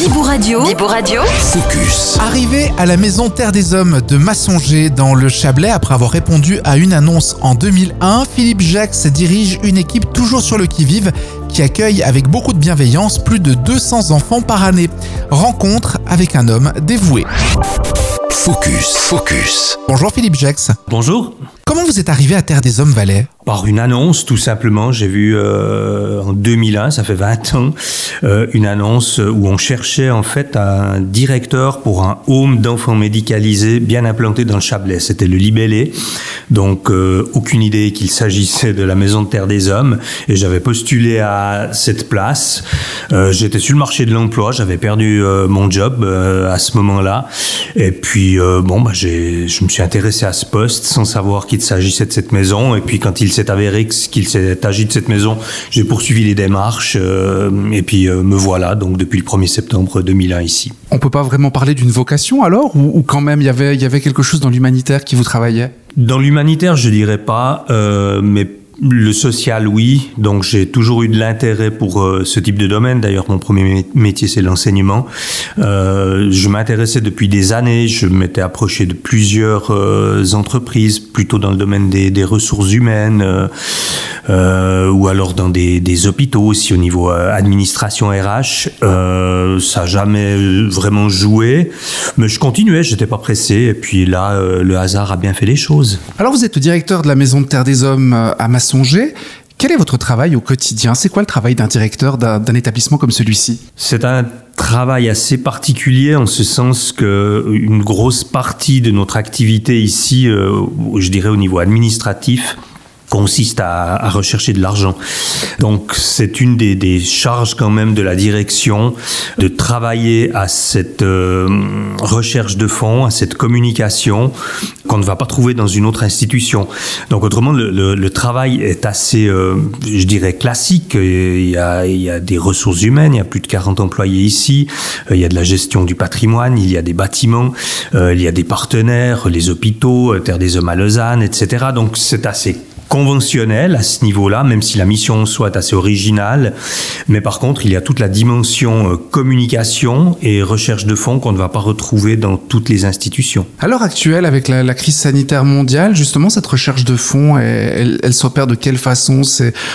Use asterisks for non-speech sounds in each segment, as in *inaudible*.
Bibou Radio. Bibou Radio. Focus. Arrivé à la maison Terre des Hommes de Massonger dans le Chablais après avoir répondu à une annonce en 2001, Philippe Jacques dirige une équipe toujours sur le qui-vive qui accueille avec beaucoup de bienveillance plus de 200 enfants par année. Rencontre avec un homme dévoué. Focus. Focus. Bonjour Philippe Jacques. Bonjour. Comment vous êtes arrivé à Terre des Hommes Valais? Par une annonce, tout simplement. J'ai vu euh, en 2001, ça fait 20 ans, euh, une annonce où on cherchait en fait un directeur pour un home d'enfants médicalisés bien implanté dans le Chablais. C'était le Libellé. Donc, euh, aucune idée qu'il s'agissait de la Maison de Terre des Hommes. Et j'avais postulé à cette place. J'étais sur le marché de l'emploi. J'avais perdu mon job à ce moment-là. Et puis, bon, bah, je me suis intéressé à ce poste sans savoir qu'il s'agissait de cette maison. Et puis quand il s'est avéré qu'il s'est agi de cette maison, j'ai poursuivi les démarches euh, et puis euh, me voilà donc depuis le 1er septembre 2001 ici. On peut pas vraiment parler d'une vocation alors ou, quand même il y avait il y avait quelque chose dans l'humanitaire qui vous travaillait? Dans l'humanitaire, je dirais pas, euh, mais le social, oui. Donc j'ai toujours eu de l'intérêt pour euh, ce type de domaine. D'ailleurs, mon premier métier, c'est l'enseignement. Euh, je m'intéressais depuis des années. Je m'étais approché de plusieurs euh, entreprises, plutôt dans le domaine des, ressources humaines, ou alors dans des, des, hôpitaux aussi au niveau administration RH. ça n'a jamais vraiment joué, mais je continuais. J'étais pas pressé. Et puis là, le hasard a bien fait les choses. Alors vous êtes le directeur de la Maison de Terre des Hommes à Massy quel est votre travail au quotidien? C'est quoi le travail d'un directeur d'un établissement comme celui-ci? C'est un travail assez particulier en ce sens que une grosse partie de notre activité ici, euh, je dirais au niveau administratif, consiste à, à, rechercher de l'argent. Donc c'est une des, des, charges quand même de la direction de travailler à cette euh, recherche de fonds, à cette communication qu'on ne va pas trouver dans une autre institution. Donc autrement, le, le, le travail est assez, euh, je dirais, classique. Il y, a, il y, a, des ressources humaines, il y a plus de 40 employés ici, il y a de la gestion du patrimoine, il y a des bâtiments, euh, il y a des partenaires, les hôpitaux, Terre des Hommes à Lausanne, etc. Donc c'est assez conventionnel à ce niveau-là, même si la mission soit assez originale. Mais par contre, il y a toute la dimension euh, communication et recherche de fonds qu'on ne va pas retrouver dans toutes les institutions. À l'heure actuelle, avec la, crise sanitaire mondiale, justement, cette recherche de fonds, elle, s'opère de quelle façon?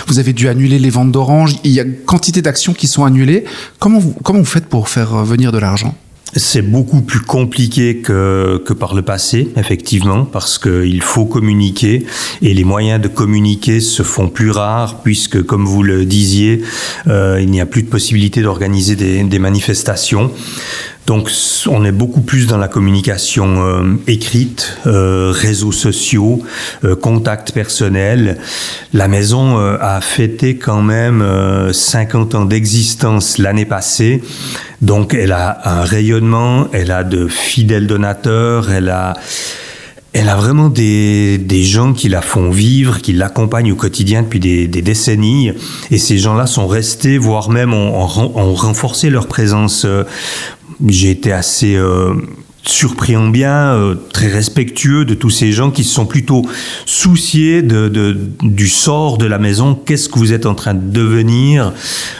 Vous avez dû annuler les ventes d'oranges, il y a quantité d'actions qui sont annulées. Comment vous, comment vous faites pour faire venir de l'argent? C'est beaucoup plus compliqué que, que par le passé, effectivement, parce qu'il faut communiquer et les moyens de communiquer se font plus rares puisque, comme vous le disiez, euh, il n'y a plus de possibilité d'organiser des, des manifestations. Donc on est beaucoup plus dans la communication euh, écrite, euh, réseaux sociaux, euh, contacts personnels. La maison a fêté quand même 50 ans d'existence l'année passée. Donc elle a un rayonnement, elle a de fidèles donateurs, elle a elle a vraiment des, des, gens qui la font vivre, qui l'accompagnent au quotidien depuis des, décennies. Et ces gens-là sont restés, voire même ont renforcé leur présence j'ai été assez euh, surpris en bien, euh, très respectueux de tous ces gens qui se sont plutôt souciés de, du sort de la maison. Qu'est-ce que vous êtes en train de devenir?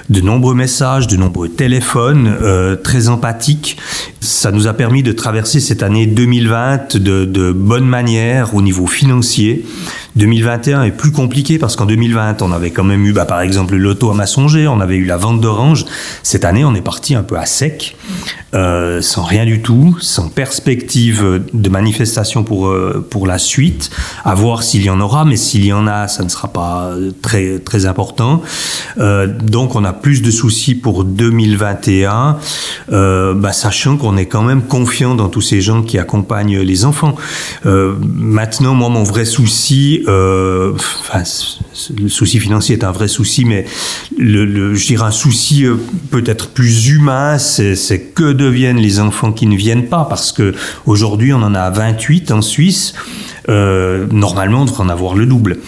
De nombreux messages, de nombreux téléphones, euh, très empathiques. Ça nous a permis de traverser cette année 2020 de, de bonne manière au niveau financier. 2021 est plus compliqué parce qu'en 2020, on avait quand même eu, bah, par exemple, le loto à Massonger, on avait eu la vente d'orange. Cette année, on est parti un peu à sec, euh, sans rien du tout, sans perspective de manifestation pour, euh, pour la suite, à voir s'il y en aura, mais s'il y en a, ça ne sera pas très, très important. Euh, donc, on a plus de soucis pour 2021, euh, bah, sachant qu'on est quand même confiant dans tous ces gens qui accompagnent les enfants. Euh, maintenant, moi, mon vrai souci, euh, le souci financier est un vrai souci, mais le, je dirais un souci euh, peut-être plus humain, c'est que deviennent les enfants qui ne viennent pas, parce que aujourd'hui on en a 28 en Suisse. Euh, normalement, on devrait en avoir le double.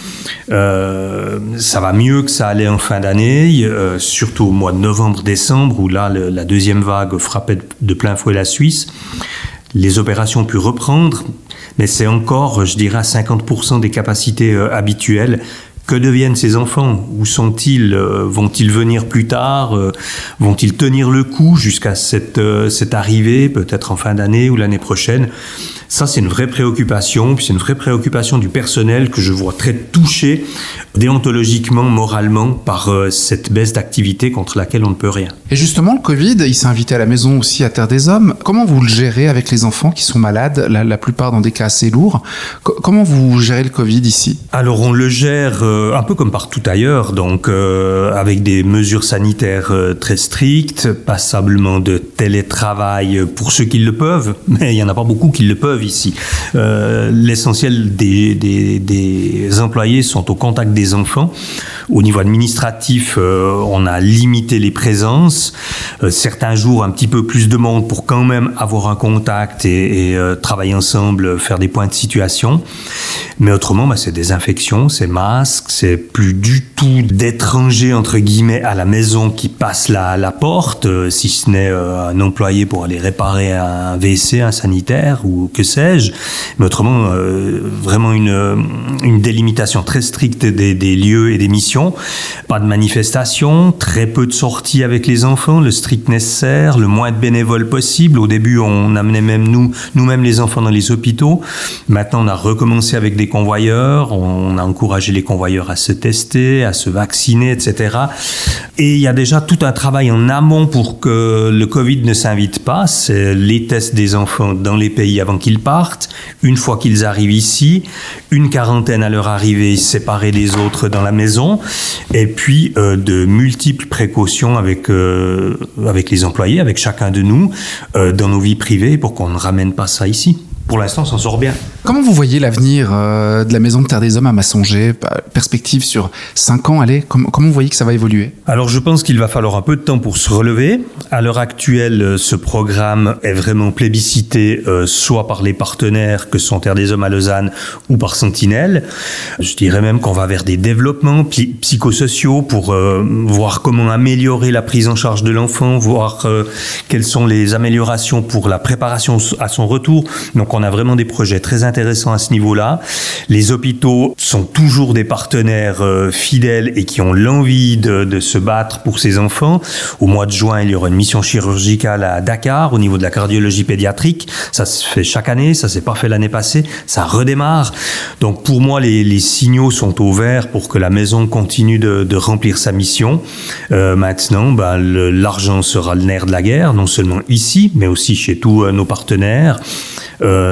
Ça va mieux que ça allait en fin d'année, surtout au mois de novembre-décembre, où là, la deuxième vague frappait de plein fouet la Suisse. Les opérations ont pu reprendre, mais c'est encore, je dirais, à 50% des capacités euh, habituelles. Que deviennent ces enfants? Où sont-ils? Vont-ils venir plus tard? Vont-ils tenir le coup jusqu'à cette, cette arrivée, peut-être en fin d'année ou l'année prochaine? Ça, c'est une vraie préoccupation, puis c'est une vraie préoccupation du personnel que je vois très touché déontologiquement, moralement, par euh, cette baisse d'activité contre laquelle on ne peut rien. Et justement, le Covid, il s'est invité à la maison aussi à Terre des Hommes. Comment vous le gérez avec les enfants qui sont malades, la, plupart dans des cas assez lourds Comment vous gérez le Covid ici? Alors, on le gère euh, un peu comme partout ailleurs, donc euh, avec des mesures sanitaires très strictes, passablement de télétravail pour ceux qui le peuvent, *laughs* mais il n'y en a pas beaucoup qui le peuvent ici. Euh, l'essentiel des, employés sont au contact des enfants. Au niveau administratif, euh, on a limité les présences. Euh, certains jours, un petit peu plus de monde pour quand même avoir un contact et, travailler ensemble, faire des points de situation. Mais autrement, bah, c'est des infections, c'est masques, c'est plus du tout d'étrangers, entre guillemets, à la maison qui passent la, porte, si ce n'est un employé pour aller réparer un WC, un sanitaire ou que sais-je. Mais autrement, euh, vraiment une, délimitation très stricte des, lieux et des missions. Pas de manifestations, très peu de sorties avec les enfants, le strict nécessaire, le moins de bénévoles possible. Au début, on amenait même nous, nous-mêmes les enfants dans les hôpitaux. Maintenant, on a recommencé avec des convoyeurs. On a encouragé les convoyeurs à se tester, à se vacciner, etc. Et il y a déjà tout un travail en amont pour que le Covid ne s'invite pas. C'est les tests des enfants dans les pays avant qu'ils partent. Une fois qu'ils arrivent ici, une quarantaine à leur arrivée, séparés des autres dans la maison. Et puis euh, de multiples précautions avec, euh, avec les employés, avec chacun de nous, euh, dans nos vies privées pour qu'on ne ramène pas ça ici pour l'instant, s'en sort bien. Comment vous voyez l'avenir euh, de la Maison de Terre des Hommes à Massonger? Perspective sur 5 ans, allez, comment, comment vous voyez que ça va évoluer? Alors, je pense qu'il va falloir un peu de temps pour se relever. À l'heure actuelle, euh, ce programme est vraiment plébiscité, euh, soit par les partenaires que sont Terre des Hommes à Lausanne ou par Sentinelle. Je dirais même qu'on va vers des développements psychosociaux pour voir comment améliorer la prise en charge de l'enfant, voir quelles sont les améliorations pour la préparation à son retour. Donc, on a vraiment des projets très intéressants à ce niveau-là. Les hôpitaux sont toujours des partenaires euh, fidèles et qui ont l'envie de, se battre pour ces enfants. Au mois de juin, il y aura une mission chirurgicale à Dakar au niveau de la cardiologie pédiatrique. Ça se fait chaque année, ça s'est pas fait l'année passée, ça redémarre. Donc pour moi, les, signaux sont au vert pour que la maison continue de, remplir sa mission. Euh, maintenant, bah, l'argent sera le nerf de la guerre, non seulement ici, mais aussi chez tous euh, nos partenaires.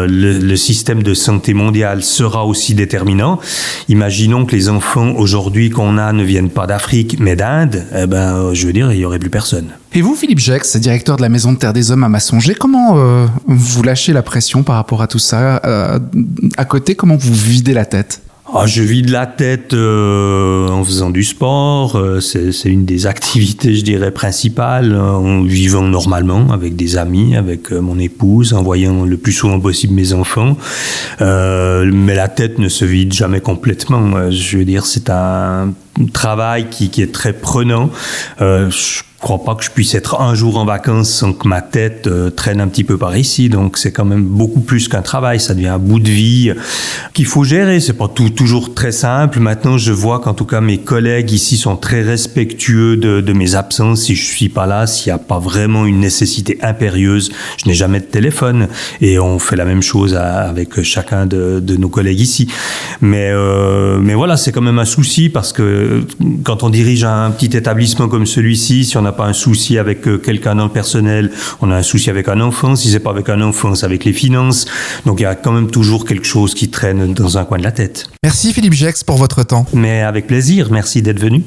Le, le, système de santé mondial sera aussi déterminant. Imaginons que les enfants aujourd'hui qu'on a ne viennent pas d'Afrique, mais d'Inde. Eh ben, je veux dire, il y aurait plus personne. Et vous, Philippe Jex, directeur de la Maison de Terre des Hommes à Massonger, comment euh, vous lâchez la pression par rapport à tout ça? Euh, À côté, comment vous videz la tête? Ah, je vide la tête euh, en faisant du sport. Euh, c'est une des activités, je dirais, principales. En vivant normalement avec des amis, avec euh, mon épouse, en voyant le plus souvent possible mes enfants. mais la tête ne se vide jamais complètement. Je veux dire, c'est un travail qui, qui, est très prenant. je je crois pas que je puisse être un jour en vacances sans que ma tête euh, traîne un petit peu par ici. Donc c'est quand même beaucoup plus qu'un travail. Ça devient un bout de vie qu'il faut gérer. C'est pas tout, toujours très simple. Maintenant, je vois qu'en tout cas mes collègues ici sont très respectueux de, de mes absences. Si je suis pas là, s'il n'y a pas vraiment une nécessité impérieuse, je n'ai jamais de téléphone. Et on fait la même chose avec chacun de, de nos collègues ici. Mais euh, mais voilà, c'est quand même un souci parce que quand on dirige un petit établissement comme celui-ci, si on n'a pas un souci avec euh, quelqu'un dans le personnel, on a un souci avec un enfant. Si c'est pas avec un enfant, c'est avec les finances. Donc il y a quand même toujours quelque chose qui traîne dans un coin de la tête. Merci Philippe Jex pour votre temps. Mais avec plaisir. Merci d'être venu.